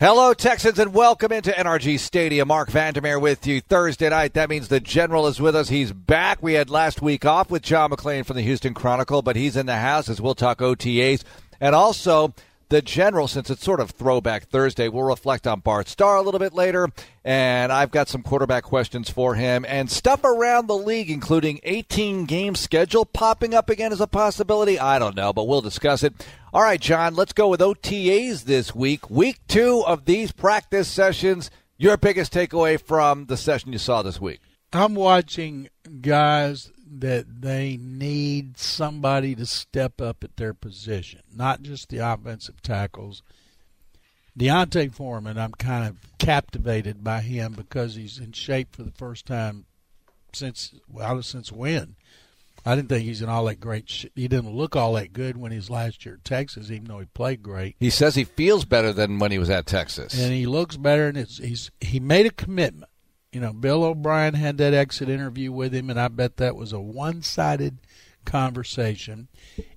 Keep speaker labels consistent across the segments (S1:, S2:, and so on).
S1: Hello, Texans, and welcome into NRG Stadium. Mark Vandermeer with you Thursday night. That means the General is with us. He's back. We had last week off with John McClain from the Houston Chronicle, but he's in the house as we'll talk OTAs. And also, the General, since it's sort of throwback Thursday, we'll reflect on Bart Starr a little bit later. And I've got some quarterback questions for him and stuff around the league, including 18 game schedule popping up again as a possibility. I don't know, but we'll discuss it. All right, John, let's go with OTAs this week. Week two of these practice sessions. Your biggest takeaway from the session you saw this week?
S2: I'm watching guys that they need somebody to step up at their position, not just the offensive tackles. D'Onta Foreman, I'm kind of captivated by him because he's in shape for the first time since well since when I didn't think he's in all that great. Sh- he didn't look all that good when he was last year at Texas, even though he played great.
S1: He says he feels better than when he was at Texas,
S2: and he looks better. And it's he's he made a commitment. You know, Bill O'Brien had that exit interview with him, and I bet that was a one-sided conversation.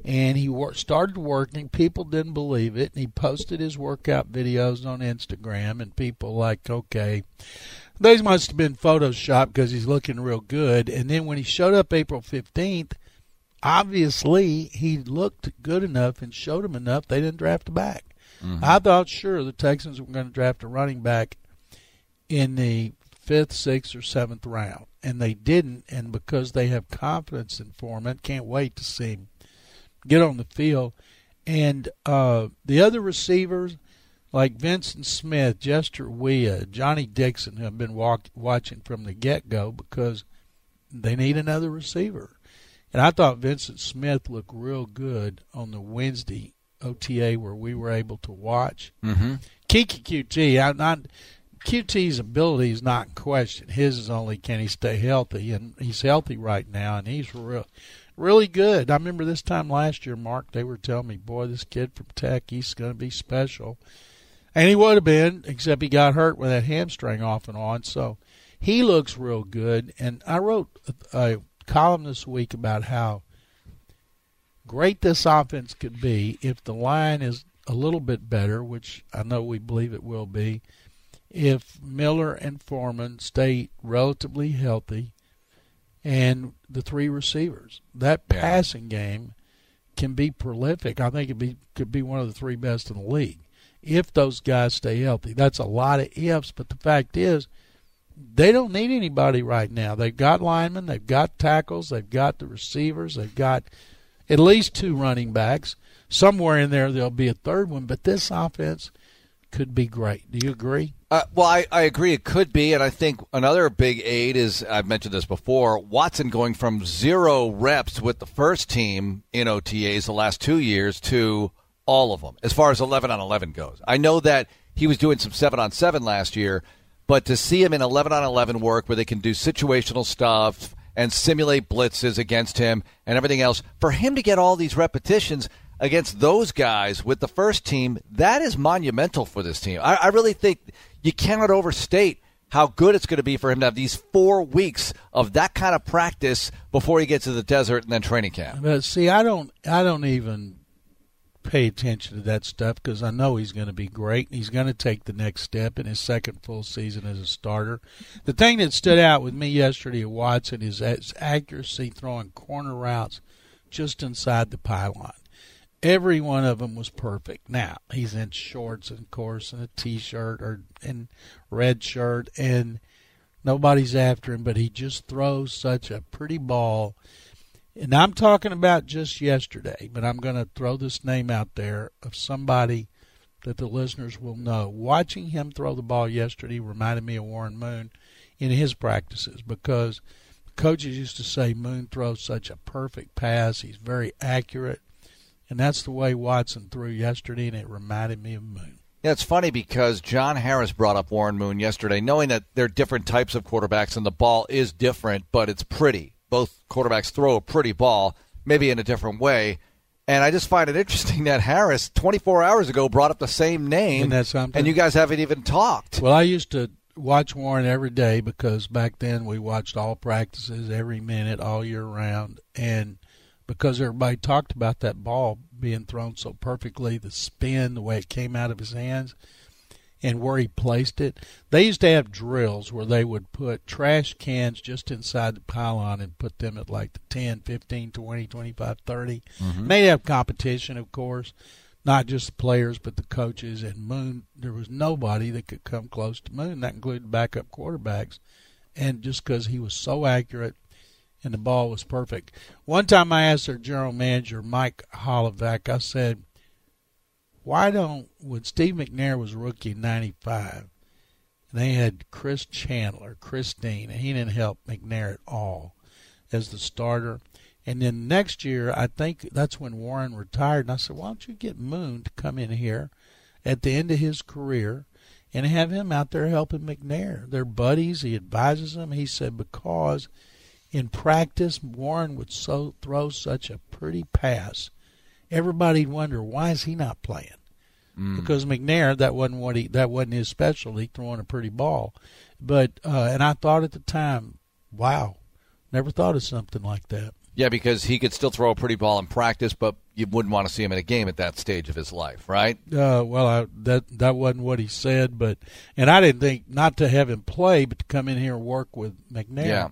S2: And he wor- started working. People didn't believe it, and he posted his workout videos on Instagram, and people like, okay, those must have been photoshopped because he's looking real good. And then when he showed up April 15th, obviously he looked good enough and showed him enough. They didn't draft a back. Mm-hmm. I thought sure the Texans were going to draft a running back in the fifth, sixth, or seventh round, and they didn't. And because they have confidence in Foreman, can't wait to see him get on the field. And uh, the other receivers like Vincent Smith, Jester Weah, Johnny Dixon, who I've been walk, watching from the get go because they need another receiver. And I thought Vincent Smith looked real good on the Wednesday OTA where we were able to watch.
S1: Mm-hmm.
S2: Keke Coutee, I, not Coutee's ability is not in question. His is only can he stay healthy, and he's healthy right now, and he's real, really good. I remember this time last year, Mark, they were telling me, boy, this kid from Tech, he's going to be special. And he would have been, except he got hurt with that hamstring off and on. So he looks real good. And I wrote a, a column this week about how great this offense could be if the line is a little bit better, which I know we believe it will be, if Miller and Foreman stay relatively healthy and the three receivers. That yeah. passing game can be prolific. I think it be could be one of the three best in the league if those guys stay healthy. That's a lot of ifs, but the fact is, they don't need anybody right now. They've got linemen, they've got tackles, they've got the receivers, they've got at least two running backs. Somewhere in there, there'll be a third one, but this offense could be great. Do you agree?
S1: Uh, well, I, I agree it could be, and I think another big aid is I've mentioned this before. Watson going from zero reps with the first team in OTAs the last two years to all of them as far as 11 on 11 goes. I know that he was doing some 7 on 7 last year, but to see him in 11 on 11 work where they can do situational stuff and simulate blitzes against him and everything else, for him to get all these repetitions against those guys with the first team, that is monumental for this team. I, I really think you cannot overstate how good it's going to be for him to have these four weeks of that kind of practice before he gets to the desert and then training camp.
S2: But see, I don't, I don't even pay attention to that stuff because I know he's going to be great. He's going to take the next step in his second full season as a starter. The thing that stood out with me yesterday at Watson is his accuracy throwing corner routes just inside the pylon. Every one of them was perfect. Now he's in shorts, of course, and a t-shirt or in red shirt, and nobody's after him. But he just throws such a pretty ball and I'm talking about just yesterday, but I'm going to throw this name out there of somebody that the listeners will know. Watching him throw the ball yesterday reminded me of Warren Moon in his practices because coaches used to say Moon throws such a perfect pass. He's very accurate. And that's the way Watson threw yesterday, and it reminded me of Moon.
S1: Yeah, it's funny because John Harris brought up Warren Moon yesterday, knowing that there are different types of quarterbacks and the ball is different, but it's pretty both quarterbacks throw a pretty ball, maybe in a different way. And I just find it interesting that Harris, 24 hours ago, brought up the same name, and you guys haven't even talked.
S2: Well, I used to watch Warren every day because back then we watched all practices every minute, all year round, and because everybody talked about that ball being thrown so perfectly, the spin, the way it came out of his hands, and where he placed it. They used to have drills where they would put trash cans just inside the pylon and put them at like the 10, 15, 20, 25, 30. Mm-hmm. They'd have competition, of course, not just the players but the coaches. And Moon, there was nobody that could come close to Moon. That included backup quarterbacks. And just because he was so accurate and the ball was perfect. One time I asked their general manager, Mike Holovak, I said, why don't when Steve McNair was rookie in '95, and they had Chris Chandler, Chris Dean, and he didn't help McNair at all as the starter. And then next year, I think that's when Warren retired. And I said, why don't you get Moon to come in here at the end of his career and have him out there helping McNair? They're buddies. He advises him. He said because in practice, Warren would so throw such a pretty pass everybody'd wonder why is he not playing? Mm. Because McNair, that wasn't what he that wasn't his specialty, throwing a pretty ball. But uh, and I thought at the time, wow, never thought of something like that.
S1: Yeah, because he could still throw a pretty ball in practice, but you wouldn't want to see him in a game at that stage of his life, right?
S2: Uh, well, I, that that wasn't what he said, but and I didn't think not to have him play, but to come in here and work with McNair.
S1: Yeah.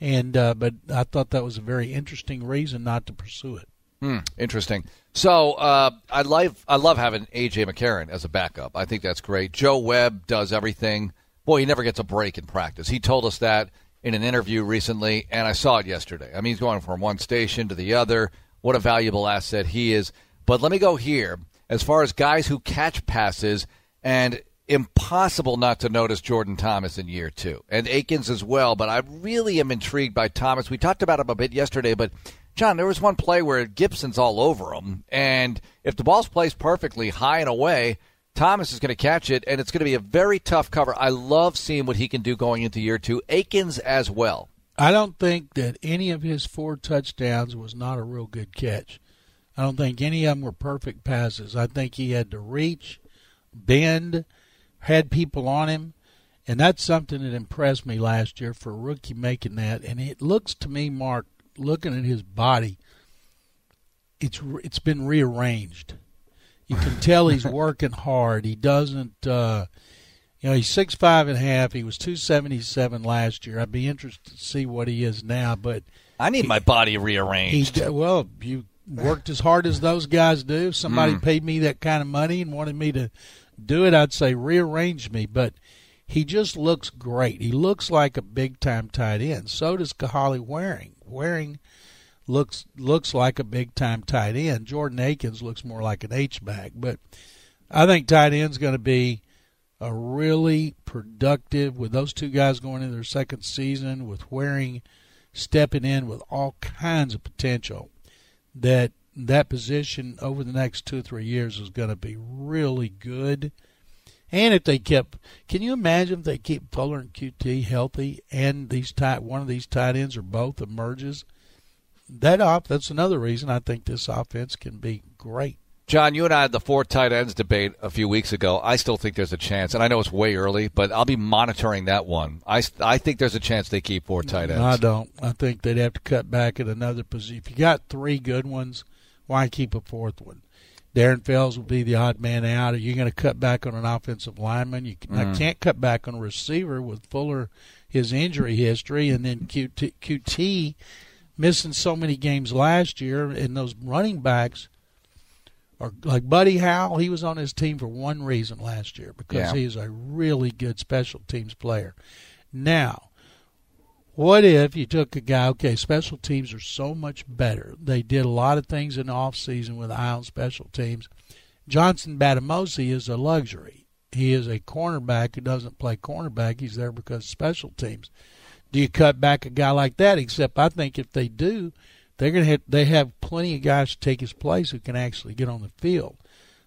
S2: And uh, but I thought that was a very interesting reason not to pursue it.
S1: Hmm, interesting. So uh, I love I love having AJ McCarron as a backup. I think that's great. Joe Webb does everything. Boy, he never gets a break in practice. He told us that in an interview recently, and I saw it yesterday. I mean, he's going from one station to the other. What a valuable asset he is. But let me go here as far as guys who catch passes and impossible not to notice Jordan Thomas in year two and Akins as well. But I really am intrigued by Thomas. We talked about him a bit yesterday, but John, there was one play where Gibson's all over him, and if the ball's placed perfectly high and away, Thomas is going to catch it, and it's going to be a very tough cover. I love seeing what he can do going into year two. Akins as well.
S2: I don't think that any of his four touchdowns was not a real good catch. I don't think any of them were perfect passes. I think he had to reach, bend, had people on him, and that's something that impressed me last year for a rookie making that. And it looks to me, Mark, looking at his body, it's it's been rearranged. You can tell he's working hard. He doesn't. Uh, you know, he's six five and a half. He was two seventy seven last year. I'd be interested to see what he is now. But
S1: I need
S2: he,
S1: my body rearranged.
S2: He, well, you worked as hard as those guys do. Somebody mm. paid me that kind of money and wanted me to do it, I'd say rearrange me. But he just looks great. He looks like a big time tight end. So does Kahale Warring. Warring looks looks like a big time tight end. Jordan Akins looks more like an H back, but I think tight end's going to be a really productive with those two guys going into their second season with Warring stepping in with all kinds of potential that that position over the next two or three years is going to be really good. And if they kept, can you imagine if they keep Fuller and Coutee healthy and these tight one of these tight ends or both emerges? That off that's another reason I think this offense can be great.
S1: John, you and I had the four tight ends debate a few weeks ago. I still think there's a chance, and I know it's way early, but I'll be monitoring that one. I, I think there's a chance they keep four tight ends.
S2: I don't. I think they'd have to cut back at another position. If you got three good ones, why keep a fourth one? Darren Fells will be the odd man out. Are you going to cut back on an offensive lineman? You can, mm. I can't cut back on a receiver with Fuller, his injury history, and then Coutee, Coutee missing so many games last year, and those running backs are like Buddy Howell. He was on his team for one reason last year because yeah. he is a really good special teams player. Now, what if you took a guy, okay, special teams are so much better. They did a lot of things in the off season with eye on special teams. Johnson Bademosi is a luxury. He is a cornerback who doesn't play cornerback. He's there because special teams. Do you cut back a guy like that? Except I think if they do, they're gonna have they have plenty of guys to take his place who can actually get on the field.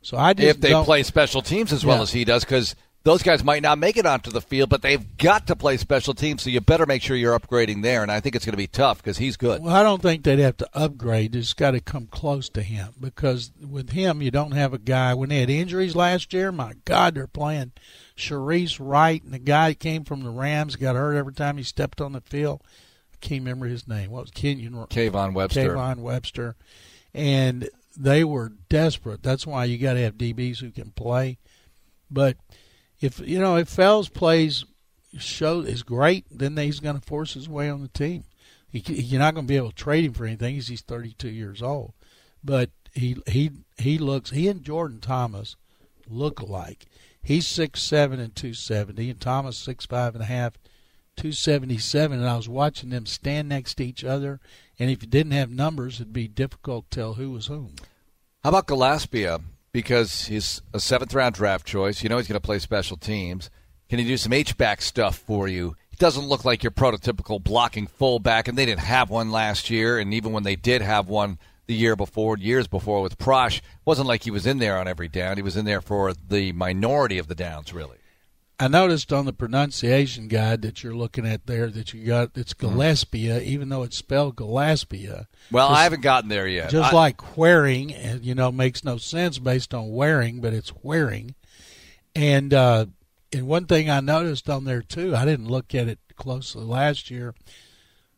S2: So I just
S1: if they play special teams as well yeah. as he does, because those guys might not make it onto the field, but they've got to play special teams, so you better make sure you're upgrading there. And I think it's going to be tough because he's good.
S2: Well, I don't think they'd have to upgrade. It's got to come close to him because with him, you don't have a guy. When they had injuries last year, my God, they're playing Shareece Wright, and the guy that came from the Rams got hurt every time he stepped on the field. I can't remember his name. What was Kenyon?
S1: Kayvon Webster.
S2: Kayvon Webster. And they were desperate. That's why you got to have DBs who can play. But – if you know if Fells plays show is great, then he's going to force his way on the team. He, you're not going to be able to trade him for anything. He's 32 years old, but he he he looks he and Jordan Thomas look alike. He's six seven and two seventy, and Thomas six five and a half, two seventy seven. And I was watching them stand next to each other, and if you didn't have numbers, it'd be difficult to tell who was whom.
S1: How about Gillespie? Uh, Because he's a seventh round draft choice. You know he's going to play special teams. Can he do some H back stuff for you? He doesn't look like your prototypical blocking fullback, and they didn't have one last year. And even when they did have one the year before, years before with Prosch, wasn't like he was in there on every down. He was in there for the minority of the downs, really.
S2: I noticed on the pronunciation guide that you're looking at there that you got it's mm-hmm. Gillespie, even though it's spelled Gillespie.
S1: Well, just, I haven't gotten there yet.
S2: Just
S1: I,
S2: like wearing, and you know, makes no sense based on wearing, but it's wearing. And uh, and one thing I noticed on there too, I didn't look at it closely last year.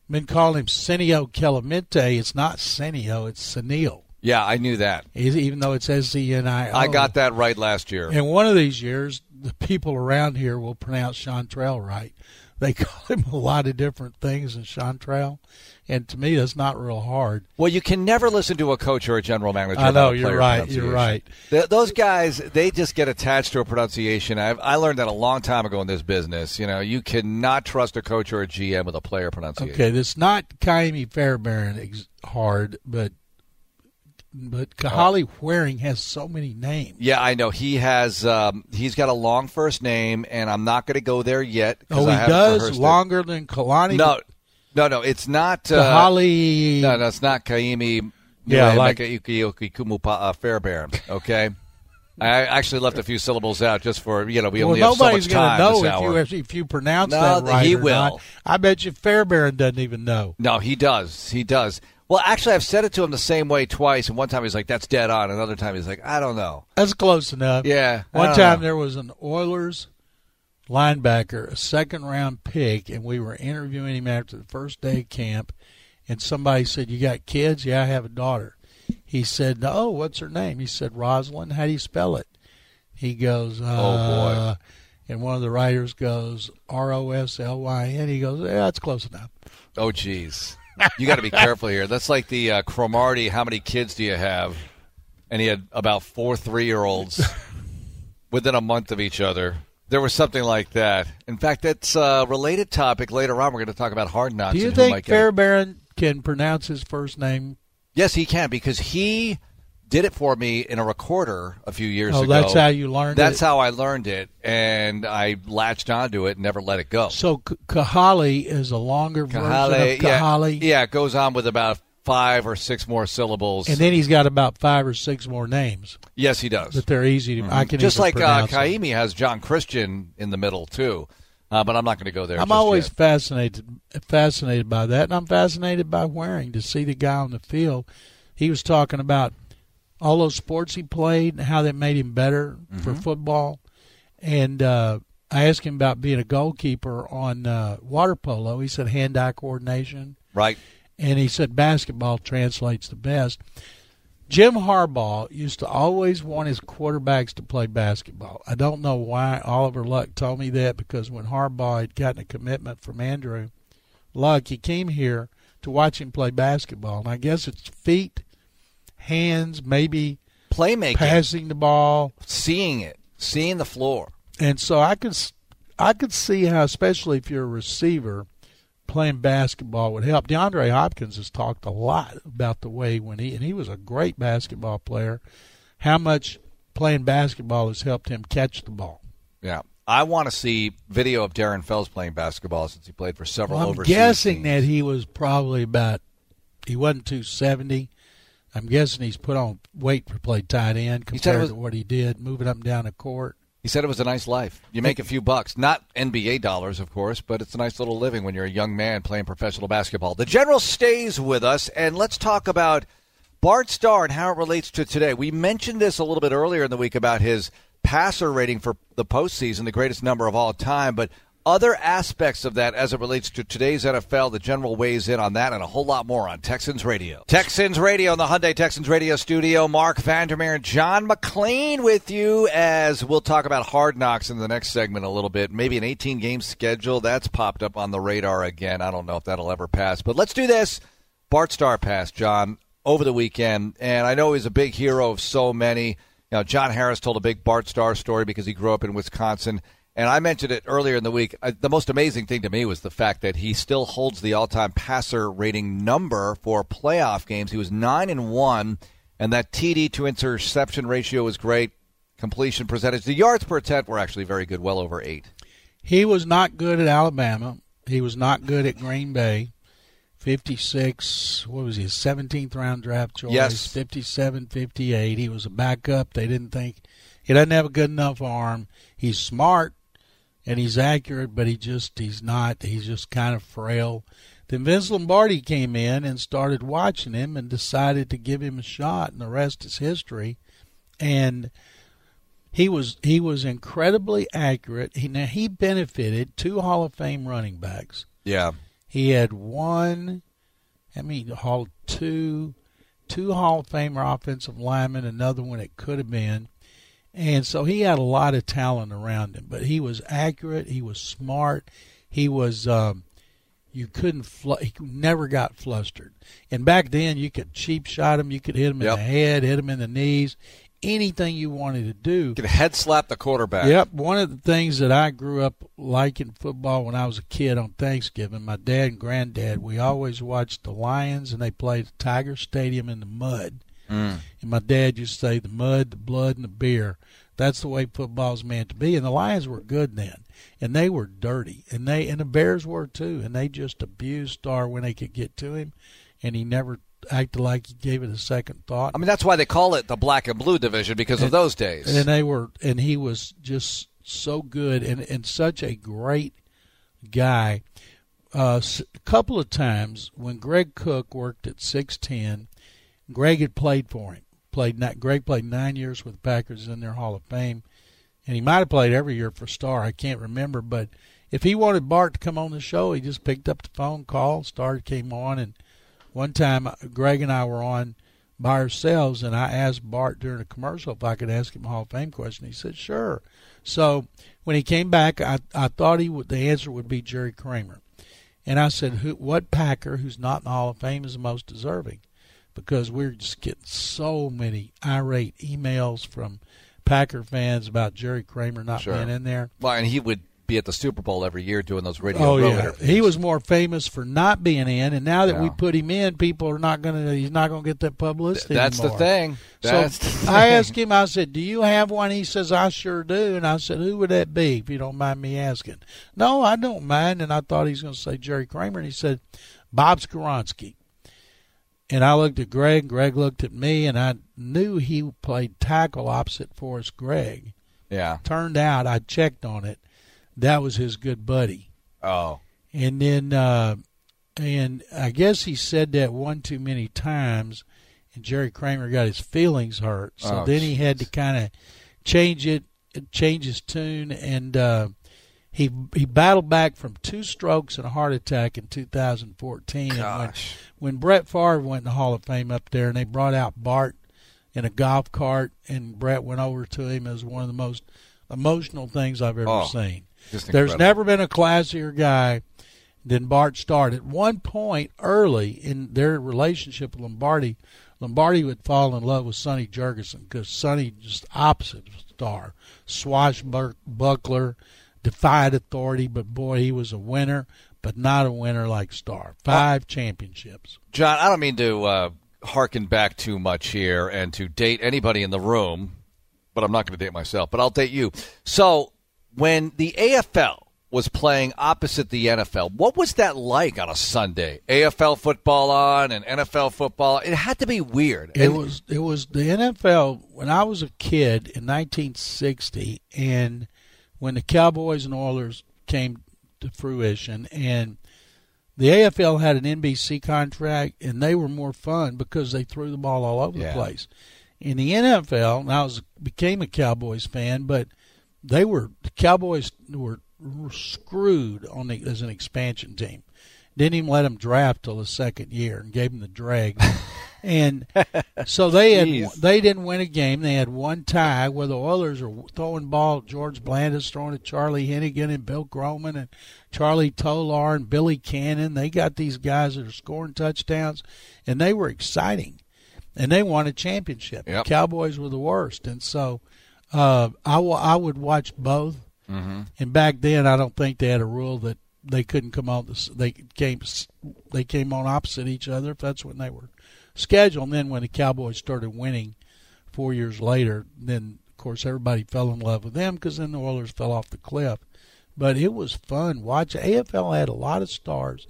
S2: Been calling him Senio Kelemete. It's not Senio, it's Senil.
S1: Yeah, I knew that.
S2: Even though it's S E N I O.
S1: I got that right last year.
S2: And one of these years, the people around here will pronounce Chantrell right. They call him a lot of different things in Chantrell, and to me, that's not real hard.
S1: Well, you can never listen to a coach or a general manager.
S2: I know you're right. You're right.
S1: Those guys, they just get attached to a pronunciation. I've, I learned that a long time ago in this business. You know, you cannot trust a coach or a GM with a player pronunciation.
S2: Okay, this not Kaimi Fairbairn hard, but but Kahale Warring has so many names.
S1: Yeah, I know. He has. Um, he's got a long first name, and I'm not going to go there yet.
S2: Oh, he does longer it. than Kalani.
S1: No, no, no. It's not uh. No, no, it's not Kaimi.
S2: Yeah, like
S1: uh, Fairbairn. Okay. I actually left a few syllables out just for you know we
S2: well,
S1: only have so much
S2: time
S1: know
S2: if you if you pronounce
S1: no,
S2: that right.
S1: He will.
S2: Not. I bet you Fairbairn doesn't even know.
S1: No, he does. He does. Well, actually, I've said it to him the same way twice, and one time he's like, "That's dead on," another time he's like, "I don't know."
S2: That's close enough.
S1: Yeah.
S2: One time know. there was an Oilers linebacker, a second round pick, and we were interviewing him after the first day of camp, and somebody said, "You got kids?" "Yeah, I have a daughter." He said, "Oh, what's her name?" He said, "Rosalind." How do you spell it? He goes, uh,
S1: "Oh boy."
S2: And one of the writers goes, "R O S L Y N." He goes, "Yeah, that's close enough."
S1: Oh, jeez you got to be careful here. That's like the uh, Cromartie. How many kids do you have? And he had about four three-year-olds within a month of each other. There was something like that. In fact, that's a related topic later on. We're going to talk about hard knocks.
S2: Do you think Fairbairn can pronounce his first name?
S1: Yes, he can because he did it for me in a recorder a few years
S2: oh,
S1: ago.
S2: that's how you learned
S1: that's
S2: it?
S1: How I learned it, and I latched onto it and never let it go.
S2: So Kahali is a longer Kahale, version of Kahale?
S1: Yeah, yeah, it goes on with about five or six more syllables.
S2: And then he's got about five or six more names.
S1: Yes, he does.
S2: But they're easy to. Mm-hmm. I can
S1: just like uh,
S2: Kaimi
S1: has John Christian in the middle too. Uh, but I'm not going to go there.
S2: I'm always
S1: yet.
S2: fascinated fascinated by that, and I'm fascinated by Warring to see the guy on the field. He was talking about all those sports he played and how that made him better mm-hmm. for football. And uh, I asked him about being a goalkeeper on uh, water polo. He said hand-eye coordination.
S1: Right.
S2: And he said basketball translates the best. Jim Harbaugh used to always want his quarterbacks to play basketball. I don't know why Oliver Luck told me that because when Harbaugh had gotten a commitment from Andrew Luck, he came here to watch him play basketball. And I guess it's feet hands, maybe
S1: playmaking,
S2: passing the ball,
S1: seeing it, seeing the floor.
S2: And so I could I could see how, especially if you're a receiver, playing basketball would help. DeAndre Hopkins has talked a lot about the way when he and he was a great basketball player, how much playing basketball has helped him catch the ball.
S1: Yeah. I want to see video of Darren Fells playing basketball since he played for several
S2: well, I'm
S1: overseas
S2: guessing
S1: teams.
S2: that he was probably about he wasn't 270 I'm guessing he's put on weight to play tight end compared was, to what he did moving up and down the court.
S1: He said it was a nice life. You make a few bucks, not NBA dollars, of course, but it's a nice little living when you're a young man playing professional basketball. The general stays with us, and let's talk about Bart Starr and how it relates to today. We mentioned this a little bit earlier in the week about his passer rating for the postseason, the greatest number of all time, but other aspects of that as it relates to today's NFL. The general weighs in on that and a whole lot more on Texans Radio. Texans Radio in the Hyundai Texans Radio studio. Mark Vandermeer and John McClain with you as we'll talk about hard knocks in the next segment a little bit. Maybe an 18 game schedule that's popped up on the radar again. I don't know if that'll ever pass, but let's do this. Bart Starr passed, John, over the weekend, and I know he's a big hero of so many. You know, John Harris told a big Bart Starr story because he grew up in Wisconsin and I mentioned it earlier in the week. The most amazing thing to me was the fact that he still holds the all-time passer rating number for playoff games. He was nine and one, and that TD to interception ratio was great. Completion percentage, the yards per attempt were actually very good, well over eight.
S2: He was not good at Alabama. He was not good at Green Bay. 56, what was he, 17th round draft choice?
S1: Yes.
S2: 57, 58. He was a backup. They didn't think he doesn't have a good enough arm. He's smart and he's accurate, but he just he's not. He's just kind of frail. Then Vince Lombardi came in and started watching him and decided to give him a shot, and the rest is history. And he was he was incredibly accurate. He now he benefited two Hall of Fame running backs.
S1: Yeah,
S2: he had one. I mean, Hall two, two Hall of Famer offensive linemen. Another one it could have been. And so he had a lot of talent around him, but he was accurate. He was smart. He was, um, you couldn't, fl- he never got flustered. And back then, you could cheap shot him. You could hit him
S1: Yep.
S2: in the head, hit him in the knees, anything you wanted to do.
S1: You could head slap the quarterback.
S2: Yep. One of the things that I grew up liking football when I was a kid on Thanksgiving, my dad and granddad, we always watched the Lions and they played at Tiger Stadium in the mud.
S1: Mm.
S2: And my dad used to say the mud, the blood, and the beer. That's the way football's meant to be. And the Lions were good then. And they were dirty. And they and the Bears were too. And they just abused Starr when they could get to him. And he never acted like he gave it a second thought.
S1: I mean that's why they call it the black and blue division because of those days.
S2: and they were and he was just so good and and such a great guy uh, a couple of times when Greg Cook worked at 610 Greg had played for him played ni- Greg played 9 years with the Packers in their Hall of Fame and he might have played every year for Starr I can't remember but if he wanted Bart to come on the show he just picked up the phone call. Starr came on and one time uh, Greg and I were on by ourselves, and I asked Bart during a commercial if I could ask him a Hall of Fame question. He said, "Sure." So when he came back, I I thought he would the answer would be Jerry Kramer, and I said, "Who? What Packer who's not in the Hall of Fame is the most deserving?" Because we're just getting so many irate emails from Packer fans about Jerry Kramer not
S1: Sure.
S2: being in there.
S1: well, and he would be at the Super Bowl every year doing those radio
S2: Oh yeah,
S1: interviews.
S2: he was more famous for not being in, and now that we put him in, people are not going to. He's not going to get that publicity.
S1: That's the thing. That's
S2: so
S1: the thing.
S2: I asked him. I said, "Do you have one?" He says, "I sure do." And I said, "Who would that be?" If you don't mind me asking. No, I don't mind. And I thought he was going to say Jerry Kramer, and he said, "Bob Skoronski." And I looked at Greg. Greg looked at me, and I knew he played tackle opposite Forrest Gregg.
S1: Yeah.
S2: Turned out, I checked on it. That was his good buddy.
S1: Oh.
S2: And then, uh, and I guess he said that one too many times, and Jerry Kramer got his feelings hurt. So
S1: Oh,
S2: then he had to kind of change it, change his tune, and uh, he he battled back from two strokes and a heart attack in 2014. And when,
S1: Gosh.
S2: when Brett Favre went in the Hall of Fame up there, and they brought out Bart in a golf cart, and Brett went over to him, as one of the most emotional things I've ever
S1: Oh,
S2: seen. There's never been a classier guy than Bart Starr. At one point early in their relationship with Lombardi, Lombardi would fall in love with Sonny Jurgensen because Sonny just opposite of Starr, swashbuckler, defied authority, but boy, he was a winner, but not a winner like Starr. Five championships.
S1: John, I don't mean to uh, harken back too much here and to date anybody in the room, but I'm not going to date myself, but I'll date you. So, when the AFL was playing opposite the NFL, what was that like on a Sunday? AFL football on and NFL football. It had to be weird.
S2: It
S1: And-
S2: was it was the NFL when I was a kid in 1960, and when the Cowboys and Oilers came to fruition, and the AFL had an NBC contract, and they were more fun because they threw the ball all over
S1: Yeah.
S2: the place. In the NFL, and I was became a Cowboys fan, but they were the Cowboys were screwed on the, as an expansion team. Didn't even let them draft till the second year and gave them the drag. and so they had they didn't win a game. They had one tie where the Oilers are throwing ball. George Blanda's throwing to Charlie Hennigan and Bill Groman and Charlie Tolar and Billy Cannon. They got these guys that are scoring touchdowns, and they were exciting. And they won a championship.
S1: Yep.
S2: The Cowboys were the worst, and so uh, I, w- I would watch both.
S1: Mm-hmm.
S2: And back then, I don't think they had a rule that they couldn't come on. This, they came they came on opposite each other. If that's when they were scheduled. And then when the Cowboys started winning four years later, then of course everybody fell in love with them because then the Oilers fell off the cliff. But it was fun watching. AFL had a lot of stars.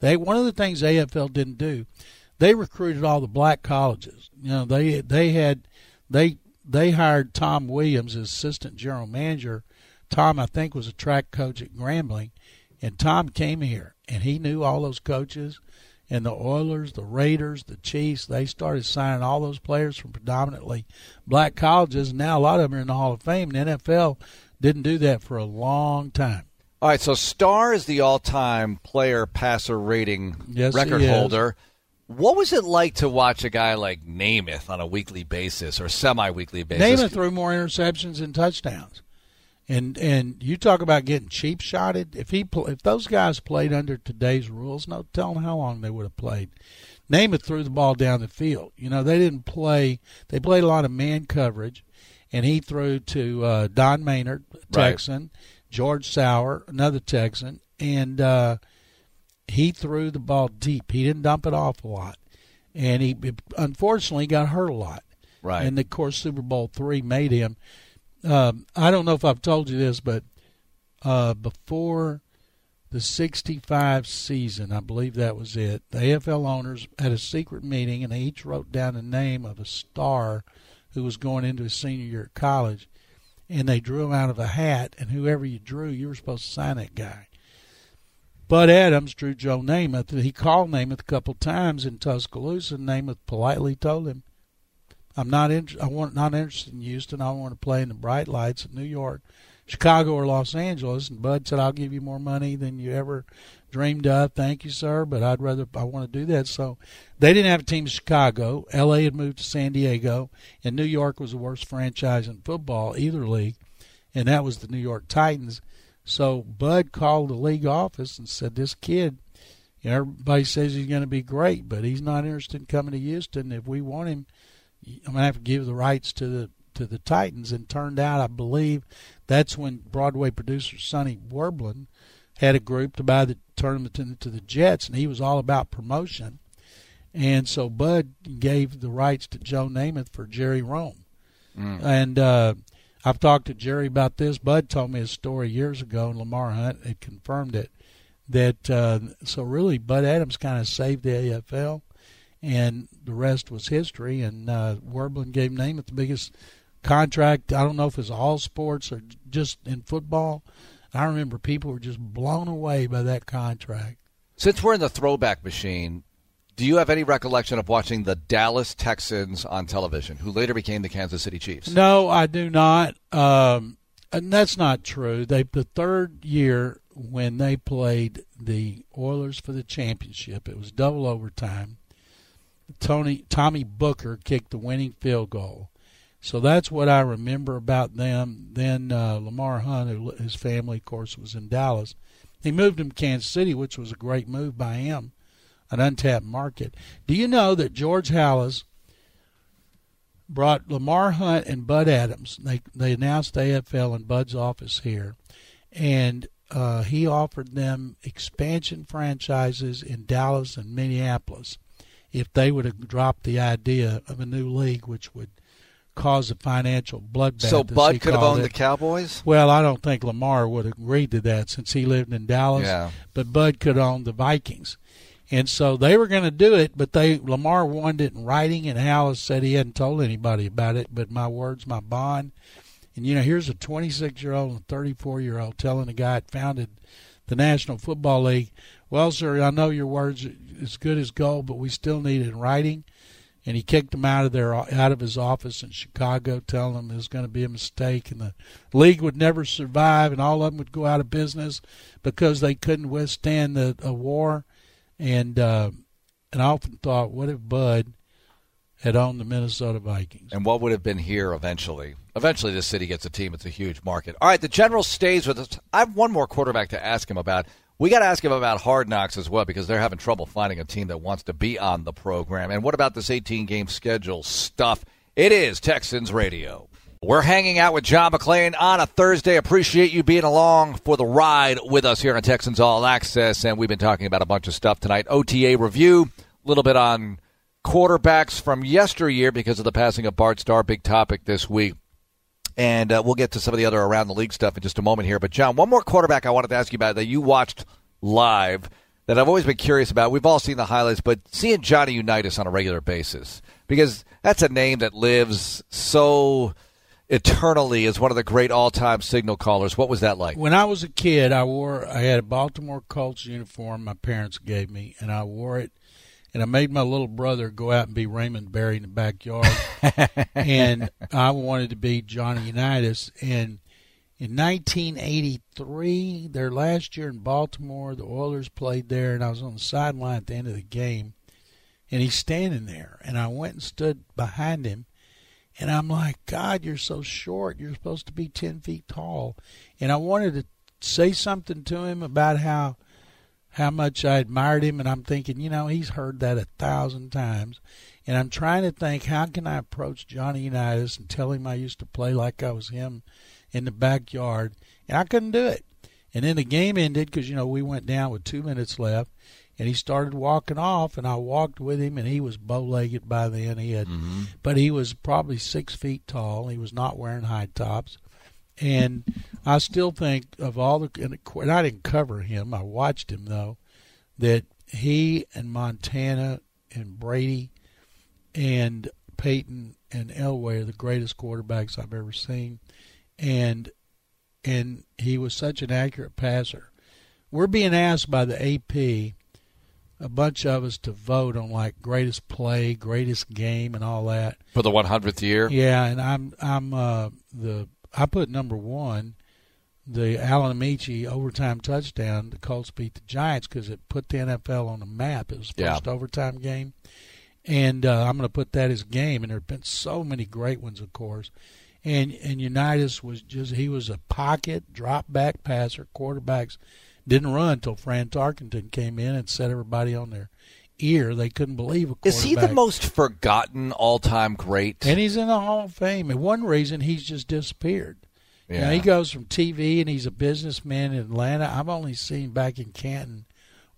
S2: They one of the things AFL didn't do, they recruited all the black colleges. You know they they had they they hired Tom Williams as assistant general manager. Tom, I think, was a track coach at Grambling, and Tom came here and he knew all those coaches and the Oilers, the Raiders, the Chiefs. They started signing all those players from predominantly black colleges. And now a lot of them are in the Hall of Fame. And the NFL didn't do that for a long time.
S1: All right, so Starr is the all-time player passer rating
S2: Yes,
S1: record holder. What was it like to watch a guy like Namath on a weekly basis or semi-weekly basis?
S2: Namath threw more interceptions than touchdowns. And and you talk about getting cheap shotted. If he pl- if those guys played under today's rules, no telling how long they would have played. Namath threw the ball down the field. You know they didn't play. They played a lot of man coverage, and he threw to uh, Don Maynard, Texan, George Sauer, another Texan, and uh, he threw the ball deep. He didn't dump it off a lot, and he unfortunately got hurt a lot.
S1: Right.
S2: And of course, Super Bowl three made him. Um, I don't know if I've told you this, but uh, before the '65 season, I believe that was it. The AFL owners had a secret meeting, and they each wrote down the name of a star who was going into his senior year at college, and they drew him out of a hat. And whoever you drew, you were supposed to sign that guy. Bud Adams drew Joe Namath. He called Namath a couple times in Tuscaloosa, Namath politely told him, I'm not in, I want not interested in Houston. I want to play in the bright lights of New York, Chicago, or Los Angeles. And Bud said, "I'll give you more money than you ever dreamed of. Thank you, sir, but I'd rather I want to do that." So they didn't have a team in Chicago. L.A. had moved to San Diego, and New York was the worst franchise in football, either league, and that was the New York Titans. So Bud called the league office and said, "This kid." Everybody says he's going to be great, but he's not interested in coming to Houston. If we want him, I'm gonna have to give the rights to the to the Titans. And turned out, I believe, that's when Broadway producer Sonny Werblin had a group to buy the tournament to, to the Jets, and he was all about promotion. And so Bud gave the rights to Joe Namath for Jerry Rhome.
S1: Mm.
S2: And uh, I've talked to Jerry about this. Bud told me a story years ago, and Lamar Hunt had confirmed it. That uh, so really, Bud Adams kind of saved the AFL and the rest was history. And uh, Werblin gave Namath the biggest contract. I don't know if it's all sports or just in football. I remember people were just blown away by that contract.
S1: Since we're in the throwback machine, do you have any recollection of watching the Dallas Texans on television, who later became the Kansas City Chiefs?
S2: No, I do not. Um, and that's not true. They the third year when they played the Oilers for the championship, it was double overtime. Tony Tommy Brooker kicked the winning field goal. So that's what I remember about them. Then uh, Lamar Hunt, his family, of course, was in Dallas. He moved him to Kansas City, which was a great move by him, an untapped market. Do you know that George Halas brought Lamar Hunt and Bud Adams? They they announced AFL in Bud's office here, and uh, he offered them expansion franchises in Dallas and Minneapolis if they would have dropped the idea of a new league, which would cause a financial bloodbath.
S1: So Bud could have owned
S2: it.
S1: the Cowboys?
S2: Well, I don't think Lamar would have agreed to that since he lived in Dallas.
S1: Yeah.
S2: But Bud could own the Vikings. And so they were going to do it, but they Lamar wanted it in writing, and Halas said he hadn't told anybody about it. But my words, my bond. And you know, here's a 26 year old and 34 year old telling a guy that founded the National Football League, "Well, sir, I know your words as good as gold, but we still need it in writing." and he kicked them out of their out of his office in Chicago, telling them it was going to be a mistake and the league would never survive, and all of them would go out of business because they couldn't withstand the a war. And uh, and I often thought, what if Bud had owned the Minnesota Vikings?
S1: And what would have been here eventually? Eventually, this city gets a team. It's a huge market. All right, the general stays with us. I have one more quarterback to ask him about. We got to ask him about Hard Knocks as well because they're having trouble finding a team that wants to be on the program. And what about this 18 game schedule stuff? It is Texans Radio. We're hanging out with John McClain on a Thursday. Appreciate you being along for the ride with us here on Texans All Access. And we've been talking about a bunch of stuff tonight. OTA review, a little bit on quarterbacks from yesteryear because of the passing of Bart Starr. Big topic this week. And uh, we'll get to some of the other around the league stuff in just a moment here. But, John, one more quarterback I wanted to ask you about that you watched live that I've always been curious about. We've all seen the highlights, but seeing Johnny Unitas on a regular basis, because that's a name that lives so eternally as one of the great all-time signal callers. What was that like?
S2: When I was a kid, I wore I had a Baltimore Colts uniform my parents gave me, and I wore it and I made my little brother go out and be Raymond Berry in the backyard. and I wanted to be Johnny Unitas. And in 1983, their last year in Baltimore, the Oilers played there, and I was on the sideline at the end of the game. And he's standing there, and I went and stood behind him. And I'm like, God, you're so short. You're supposed to be 10 feet tall. And I wanted to say something to him about how how much I admired him, and I'm thinking, you know, he's heard that a thousand times. And I'm trying to think, how can I approach Johnny Unitas and tell him I used to play like I was him in the backyard? And I couldn't do it. And then the game ended because, you know, we went down with two minutes left, and he started walking off, and I walked with him, and he was bow legged by then. He had, mm-hmm. but he was probably six feet tall. He was not wearing high tops. And I still think of all the, and I didn't cover him. I watched him though, that he and Montana and Brady and Peyton and Elway are the greatest quarterbacks I've ever seen, and and he was such an accurate passer. We're being asked by the AP, a bunch of us, to vote on like greatest play, greatest game, and all that
S1: for the 100th year.
S2: Yeah, and I'm I'm uh, the I put number one the Alan Ameche overtime touchdown. The Colts beat the Giants because it put the NFL on the map. It was the first yeah. overtime game, and uh, I'm going to put that as game. And there have been so many great ones, of course. And and Unitas was just he was a pocket drop back passer. Quarterbacks didn't run until Fran Tarkenton came in and set everybody on their ear. They couldn't believe a
S1: Is he the most forgotten all time great?
S2: And he's in the Hall of Fame. And one reason he's just disappeared. Yeah. You know, he goes from TV and he's a businessman in Atlanta. I've only seen back in Canton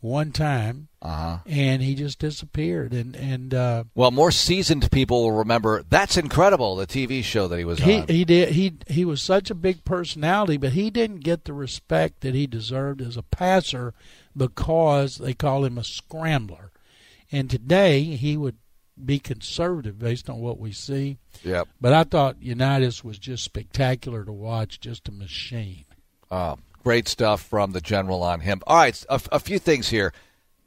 S2: one time, uh-huh. and he just disappeared. And and uh,
S1: well, more seasoned people will remember. That's incredible. The TV show that he was
S2: he,
S1: on.
S2: He did. He he was such a big personality, but he didn't get the respect that he deserved as a passer because they call him a scrambler. And today he would be conservative based on what we see.
S1: Yep.
S2: But I thought Unitas was just spectacular to watch, just a machine.
S1: Oh, great stuff from the general on him. All right, a, a few things here.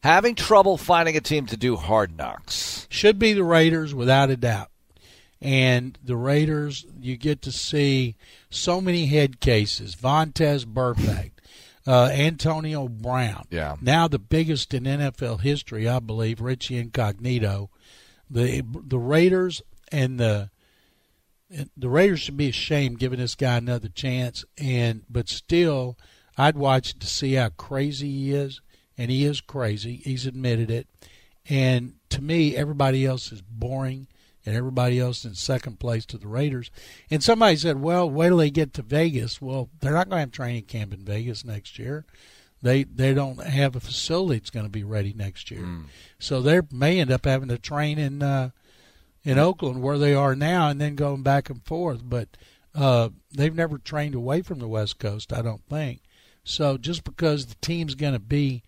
S1: Having trouble finding a team to do hard knocks.
S2: Should be the Raiders without a doubt. And the Raiders, you get to see so many head cases. Vontaze Burfict, uh, Antonio Brown.
S1: Yeah.
S2: Now the biggest in NFL history, I believe, Richie Incognito the the Raiders and the the Raiders should be ashamed giving this guy another chance. And but still, I'd watch to see how crazy he is, and he is crazy. He's admitted it. And to me, everybody else is boring, and everybody else in second place to the Raiders. And somebody said, "Well, wait till they get to Vegas." Well, they're not going to have training camp in Vegas next year they they don't have a facility that's going to be ready next year. Mm. So they may end up having to train in uh, in Oakland where they are now, and then going back and forth. But uh, they've never trained away from the West Coast, I don't think. So just because the team's going to be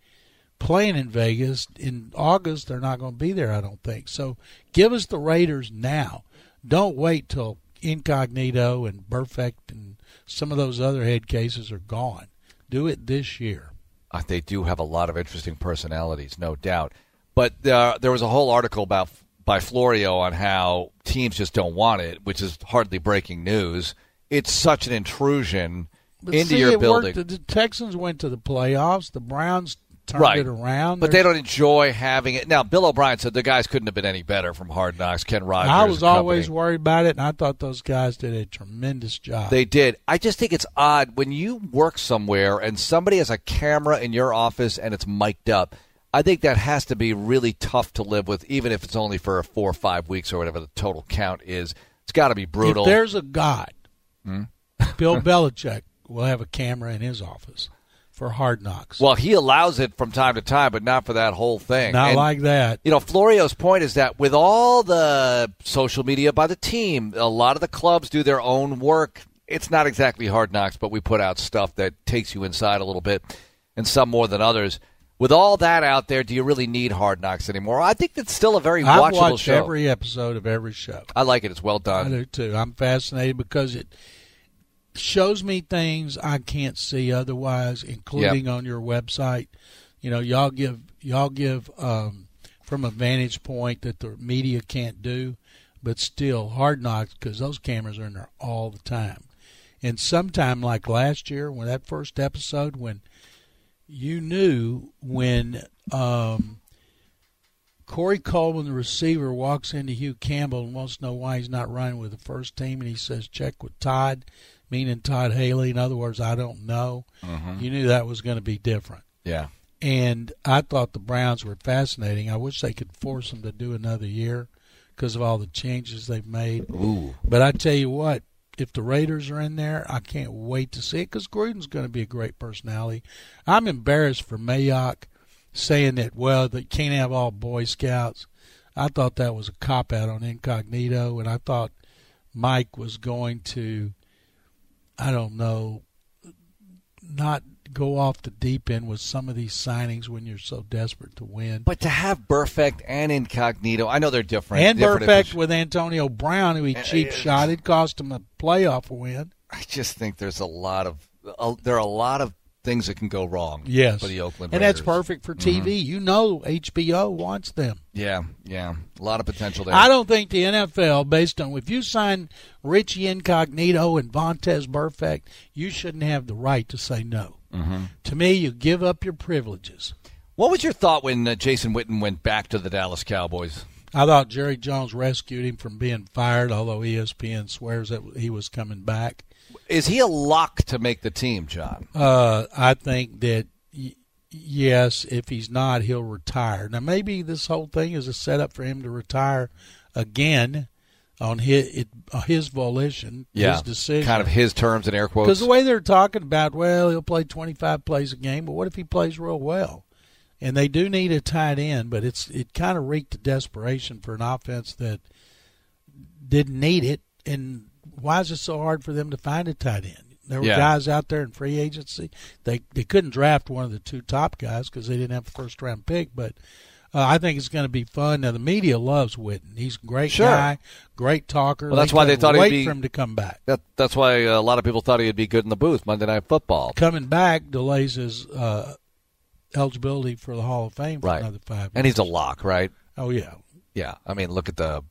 S2: playing in Vegas in August, they're not going to be there, I don't think. So give us the Raiders now. Don't wait till Incognito and Burfict and some of those other head cases are gone. Do it this year.
S1: Uh, they do have a lot of interesting personalities, no doubt. But uh, there was a whole article about by Florio on how teams just don't want it, which is hardly breaking news. It's such an intrusion
S2: But
S1: into
S2: see,
S1: your building.
S2: Worked. The Texans went to the playoffs. The Browns turned
S1: Right.
S2: it around.
S1: But they don't enjoy having it. Now, Bill O'Brien said the guys couldn't have been any better from Hard Knocks, Ken Rodgers.
S2: I was always worried about it, and I thought those guys did a tremendous job.
S1: They did. I just think it's odd when you work somewhere and somebody has a camera in your office and it's mic'd up. I think that has to be really tough to live with, even if it's only for four or five weeks or whatever the total count is. It's got to be brutal.
S2: If there's a God,
S1: Hmm?
S2: Bill Belichick will have a camera in his office for hard knocks.
S1: well, he allows it from time to time, but not for that whole thing.
S2: Not
S1: And-
S2: like that.
S1: you know, Florio's point is that with all the social media by the team, a lot of the clubs do their own work. It's not exactly hard knocks, but we put out stuff that takes you inside a little bit, and some more than others. With all that out there, do you really need hard knocks anymore? I think it's still a very
S2: I've
S1: watchable
S2: watched
S1: show.
S2: every episode of every show.
S1: I like it. It's well
S2: I
S1: done.
S2: do too. I'm fascinated because it shows me things I can't see otherwise, including on your website. You know, y'all give y'all give um, from a vantage point that the media can't do, but still hard knocks because those cameras are in there all the time. And sometime like last year, when that first episode, when you knew when um, Corey Coleman, the receiver, walks into Hugh Campbell and wants to know why he's not running with the first team, and he says, "Check with Todd," meaning Todd Haley. In other words, I don't know. Uh-huh. You knew that was going to be different,
S1: Yeah.
S2: and I thought the Browns were fascinating. I wish they could force them to do another year because of all the changes they've made.
S1: Ooh.
S2: But I tell you what, if the Raiders are in there, I can't wait to see it because Gruden's going to be a great personality. I'm embarrassed for Mayock saying that, well, they can't have all Boy Scouts. I thought that was a cop out on incognito, and I thought Mike was going to, I don't know, not go off the deep end with some of these signings when you're so desperate to win.
S1: But to have Burfict and Incognito, I know they're different.
S2: and
S1: different Burfict
S2: with Antonio Brown, who he cheap
S1: uh,
S2: shot. It cost him a playoff win.
S1: I just think there's a lot of uh, there are a lot of things that can go wrong.
S2: Yes,
S1: for the Oakland
S2: and that's
S1: Raiders. Mm-hmm.
S2: perfect for TV. You know, HBO wants them.
S1: Yeah, yeah, a lot of potential there.
S2: I don't think the NFL, based on if you sign Richie Incognito and Vontez Burfict, you shouldn't have the right to say no. Mm-hmm. To me, you give up your privileges.
S1: What was your thought when uh, Jason Witten went back to the Dallas Cowboys?
S2: I thought Jerry Jones rescued him from being fired, although ESPN swears that he was coming back.
S1: Is he a lock to make the team, John?
S2: Uh, I think that y- yes, if he's not, he'll retire. Now, maybe this whole thing is a setup for him to retire again on his it, uh, his volition,
S1: Yeah,
S2: his decision.
S1: kind of his terms and air quotes.
S2: Because the way they're talking about, well, he'll play 25 plays a game, but what if he plays real well? And they do need a tight end, but it's it kind of reeked of desperation for an offense that didn't need it. And why is it so hard for them to find a tight end? There were
S1: Yeah.
S2: guys out there in free agency. They they couldn't draft one of the two top guys because they didn't have a first round pick. But uh, I think it's going to be fun. Now the media loves Witten. He's a great
S1: Sure.
S2: guy, great talker.
S1: Well, that's why they thought he'd
S2: wait
S1: be-
S2: for him to come back.
S1: that, that's why a lot of people thought he'd be good in the booth Monday Night Football.
S2: coming back delays his uh, eligibility for the Hall of Fame for
S1: Right.
S2: another five.
S1: And he's a lock, right?
S2: oh yeah,
S1: Yeah. I mean, look at the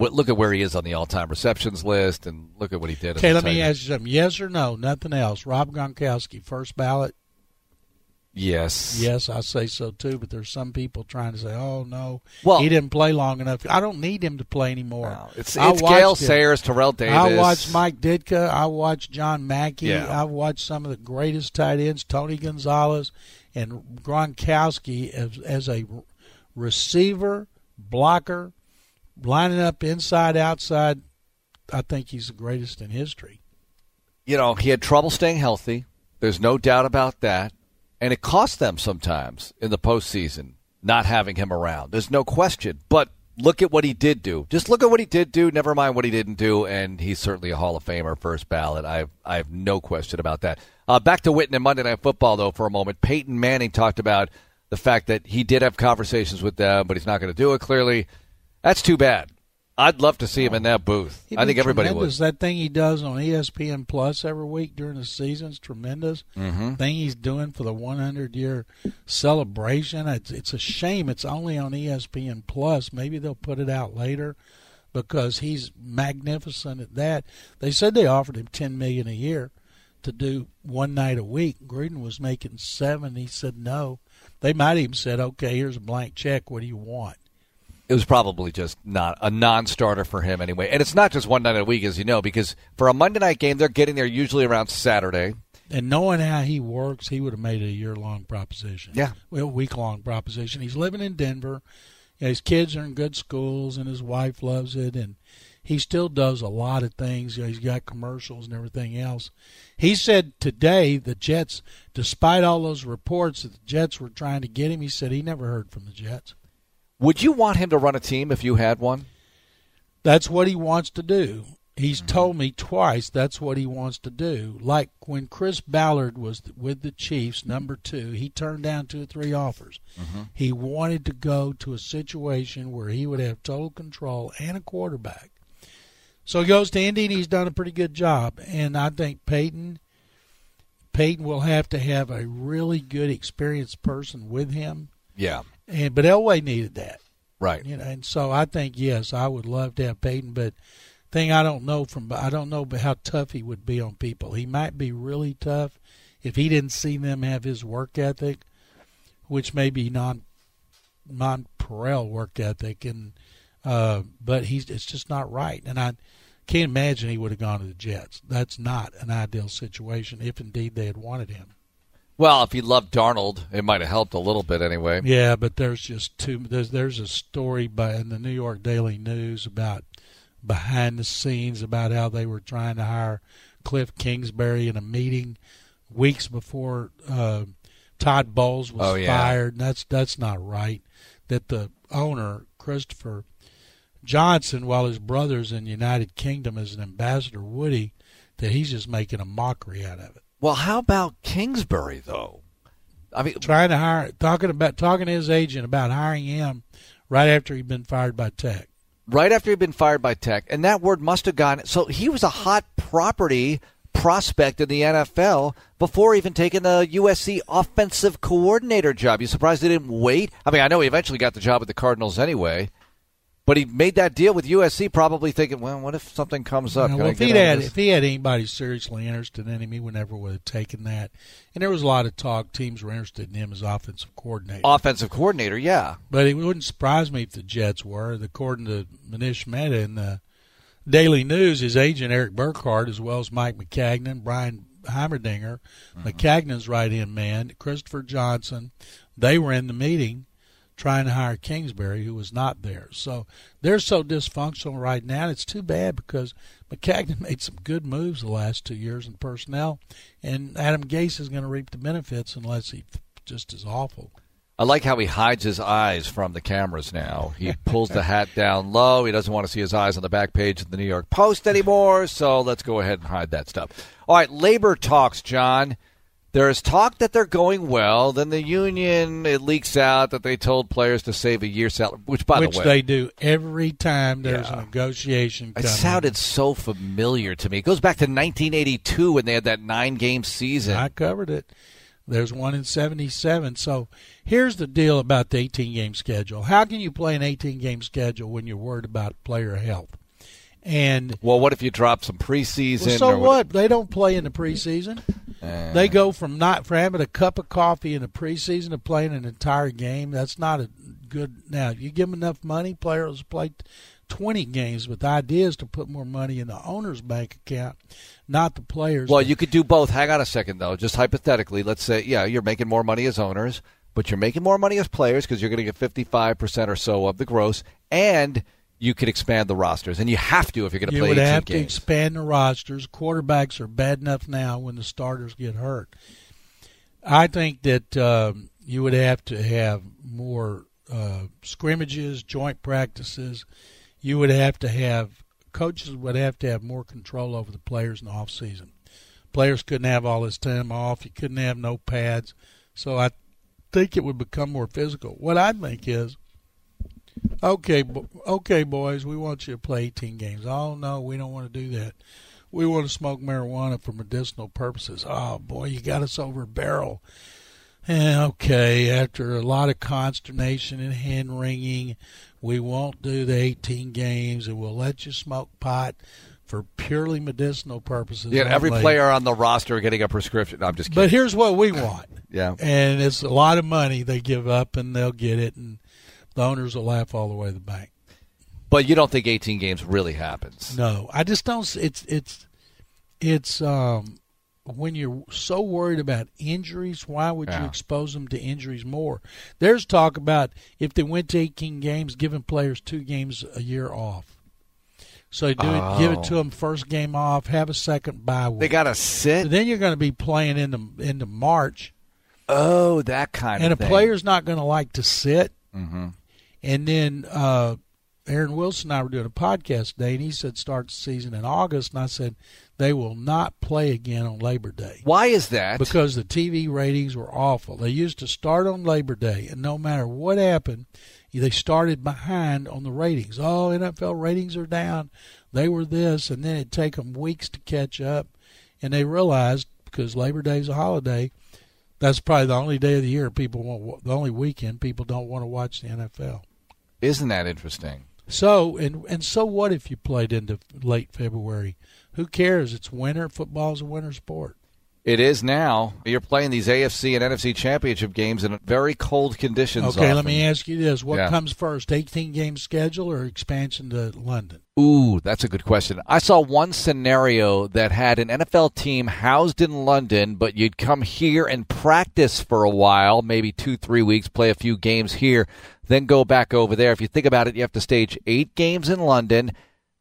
S1: what- look at where he is on the all-time receptions list, and look at what he did.
S2: Okay, let me ask you something. Yes or no? Nothing else. Rob Gronkowski, first ballot.
S1: Yes.
S2: Yes, I say so too. But there's some people trying to say, "Oh no,
S1: Well-
S2: he didn't play long enough." I don't need him to play anymore.
S1: No, it's
S2: I
S1: it's
S2: Gale.
S1: Sayers, Terrell Davis.
S2: I watched Mike Ditka. I watched John Mackey.
S1: Yeah.
S2: I watched some of the greatest tight ends, Tony Gonzalez and Gronkowski as, as a receiver, blocker, lining up inside, outside. I think he's the greatest in history.
S1: you know, he had trouble staying healthy. There's no doubt about that. And it cost them sometimes in the postseason not having him around. There's no question. But look at what he did do. Just look at what he did do. Never mind what he didn't do. And he's certainly a Hall of Famer, first ballot. I have, I have no question about that. Uh, back to Witten and Monday Night Football, though, for a moment. Peyton Manning talked about the fact that he did have conversations with them, but he's not going to do it clearly. That's too bad. I'd love to see him in that booth. I think everybody
S2: tremendous.
S1: would.
S2: That thing he does on ESPN Plus every week during the season's tremendous.
S1: Mm-hmm.
S2: Thing he's doing for the 100 year celebration. It's it's a shame it's only on ESPN Plus. Maybe they'll put it out later because he's magnificent at that. They said they offered him 10 million a year to do one night a week. Gruden was making seven. He said no. They might even said, "Okay, here's a blank check. What do you want?"
S1: It was probably just not a non-starter for him anyway. And it's not just one night a week, as you know, because for a Monday night game, they're getting there usually around Saturday.
S2: And knowing how he works, he would have made a year long proposition.
S1: Yeah.
S2: Well, week long proposition. He's living in Denver. You know, his kids are in good schools, and his wife loves it. And he still does a lot of things. You know, he's got commercials and everything else. He said today the Jets, despite all those reports that the Jets were trying to get him, he said he never heard from the Jets.
S1: Would you want him to run a team if you had one?
S2: That's what he wants to do. He's mm-hmm. told me twice that's what he wants to do. Like when Chris Ballard was with the Chiefs, number two, he turned down two or three offers. Mm-hmm. He wanted to go to a situation where he would have total control and a quarterback. So he goes to Indy and he's done a pretty good job. And I think Peyton Peyton will have to have a really good experienced person with him.
S1: Yeah.
S2: And but Elway needed that.
S1: Right.
S2: You know, and so I think yes, I would love to have Peyton, but thing I don't know from I don't know how tough he would be on people. He might be really tough if he didn't see them have his work ethic, which may be non non Perel work ethic, and uh, but he's it's just not right, and I can't imagine he would have gone to the Jets. That's not an ideal situation if indeed they had wanted him.
S1: Well, if he loved Darnold, it might have helped a little bit anyway.
S2: Yeah, but there's just too there's there's a story by in the New York Daily News about behind the scenes about how they were trying to hire Cliff Kingsbury in a meeting weeks before uh, Todd Bowles was
S1: Oh, yeah.
S2: fired. And that's that's not right. That the owner Christopher Johnson, while his brother's in the United Kingdom as an ambassador, Woody, that he's just making a mockery out of it.
S1: Well, how about Kingsbury though? I mean,
S2: trying to hire, talking about talking to his agent about hiring him right after he'd been fired by Tech.
S1: right after he'd been fired by Tech, and that word must have gone. So he was a hot property prospect in the NFL before even taking the USC offensive coordinator job. You surprised they didn't wait? I mean, I know he eventually got the job at the Cardinals anyway, but he made that deal with USC probably thinking, well, what if something comes up?
S2: You know, well, if he'd had if he had anybody seriously interested in him, he would never would have taken that. And there was a lot of talk teams were interested in him as offensive coordinator.
S1: offensive coordinator, yeah.
S2: But it wouldn't surprise me if the Jets were. According to Manish Mehta in the Daily News, his agent Eric Burkhardt, as well as Mike Maccagnan, Brian Heimerdinger, mm-hmm. Maccagnan's right hand man, Christopher Johnson, they were in the meeting trying to hire Kingsbury, who was not there. So they're so dysfunctional right now. It's too bad because Maccagnan made some good moves the last two years in personnel, and Adam Gase is going to reap the benefits unless he just is awful.
S1: I like how he hides his eyes from the cameras now. He pulls the hat down low. He doesn't want to see his eyes on the back page of the New York Post anymore, so let's go ahead and hide that stuff. All right, labor talks, John. There is talk that they're going well. Then the union, it leaks out that they told players to save a year's salary, which, by
S2: which
S1: the way,
S2: they do every time there's
S1: Yeah.
S2: a negotiation.
S1: it sounded so familiar to me. It goes back to 1982 when they had that nine-game season.
S2: I covered it. There's one in 77. So here's the deal about the 18 game schedule. How can you play an 18 game schedule when you're worried about player health? And
S1: well, what if you drop some preseason?
S2: well, so
S1: or
S2: what? They don't play in the preseason.
S1: Uh,
S2: They go from not for having a cup of coffee in the preseason to playing an entire game. That's not a good. Now, if you give them enough money, players play 20 games. But the idea is to put more money in the owner's bank account, not the players.
S1: Well, you could do both. Hang on a second, though. Just hypothetically, let's say, yeah, you're making more money as owners, but you're making more money as players because you're going to get 55% or so of the gross, and you could expand the rosters. And you have to if you're going to
S2: you
S1: play
S2: would
S1: 18
S2: have to expand the rosters. Quarterbacks are bad enough now when the starters get hurt. I think that um, you would have to have more uh, scrimmages, joint practices. You would have to have coaches would have to have more control over the players in the off season. Players couldn't have all this time off. You couldn't have no pads. So I think it would become more physical. What I think is Okay, okay, boys, we want you to play 18 games. Oh no, we don't want to do that. We want to smoke marijuana for medicinal purposes. Oh boy, you got us over a barrel. And okay, after a lot of consternation and hand wringing, we won't do the 18 games, and we'll let you smoke pot for purely medicinal purposes.
S1: Yeah, every player on the roster getting a prescription. No, I'm just kidding.
S2: But here's what we want.
S1: yeah,
S2: and it's a lot of money they give up, and they'll get it, and the owners will laugh all the way to the bank.
S1: But you don't think 18 games really happens?
S2: No, I just don't. It's it's it's um when you're so worried about injuries, why would yeah. you expose them to injuries more? There's talk about if they went to 18 games, giving players two games a year off. So do oh. it, give it to them first game off, have a second bye week.
S1: They got to sit.
S2: So then you're going to be playing into into March.
S1: Oh, that kind
S2: and
S1: of.
S2: And a player's not going to like to sit.
S1: Mm-hmm.
S2: And then uh, Aaron Wilson and I were doing a podcast today, and he said start the season in August, and I said they will not play again on Labor Day.
S1: Why is that?
S2: Because the TV ratings were awful. They used to start on Labor Day, and no matter what happened, they started behind on the ratings. Oh, NFL ratings are down. They were this, and then it'd take them weeks to catch up, and they realized because Labor Day is a holiday, that's probably the only day of the year people want, the only weekend people don't want to watch the NFL.
S1: Isn't that interesting?
S2: So and and so what if you played into late February? Who cares? It's winter. Football's a winter sport.
S1: It is now. You're playing these AFC and NFC championship games in very cold conditions.
S2: Okay,
S1: often.
S2: let me ask you this: What yeah. comes first, 18 game schedule or expansion to London?
S1: Ooh, that's a good question. I saw one scenario that had an NFL team housed in London, but you'd come here and practice for a while, maybe two, three weeks, play a few games here, then go back over there. If you think about it, you have to stage eight games in London.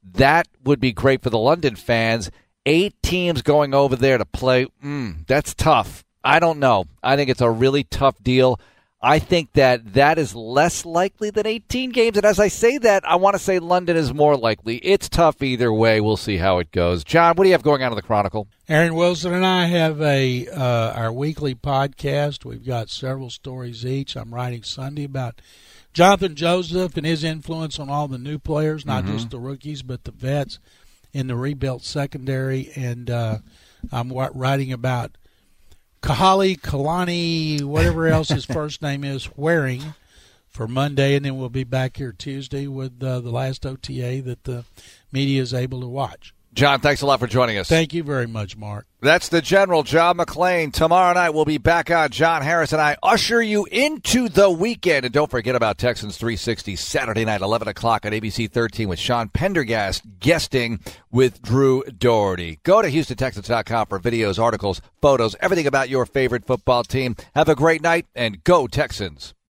S1: That would be great for the London fans eight teams going over there to play. Mm, that's tough. I don't know. I think it's a really tough deal. I think that that is less likely than 18 games. And as I say that, I want to say London is more likely. It's tough either way. We'll see how it goes. John, what do you have going on in the Chronicle?
S2: Aaron Wilson and I have a uh, our weekly podcast. We've got several stories each. I'm writing Sunday about Jonathan Joseph and his influence on all the new players, not mm-hmm. just the rookies, but the vets in the rebuilt secondary, and uh, I'm writing about Kahale Kalani, whatever else his first name is, Warring for Monday, and then we'll be back here Tuesday with uh, the last OTA that the media is able to watch.
S1: John, thanks a lot for joining us.
S2: Thank you very much, Mark.
S1: That's the General John McClain. Tomorrow night we'll be back on. John Harris and I usher you into the weekend. And don't forget about Texans 360 Saturday night, 11 o'clock on ABC 13 with Sean Pendergast guesting with Drew Dougherty. Go to HoustonTexans.com for videos, articles, photos, everything about your favorite football team. Have a great night and go Texans.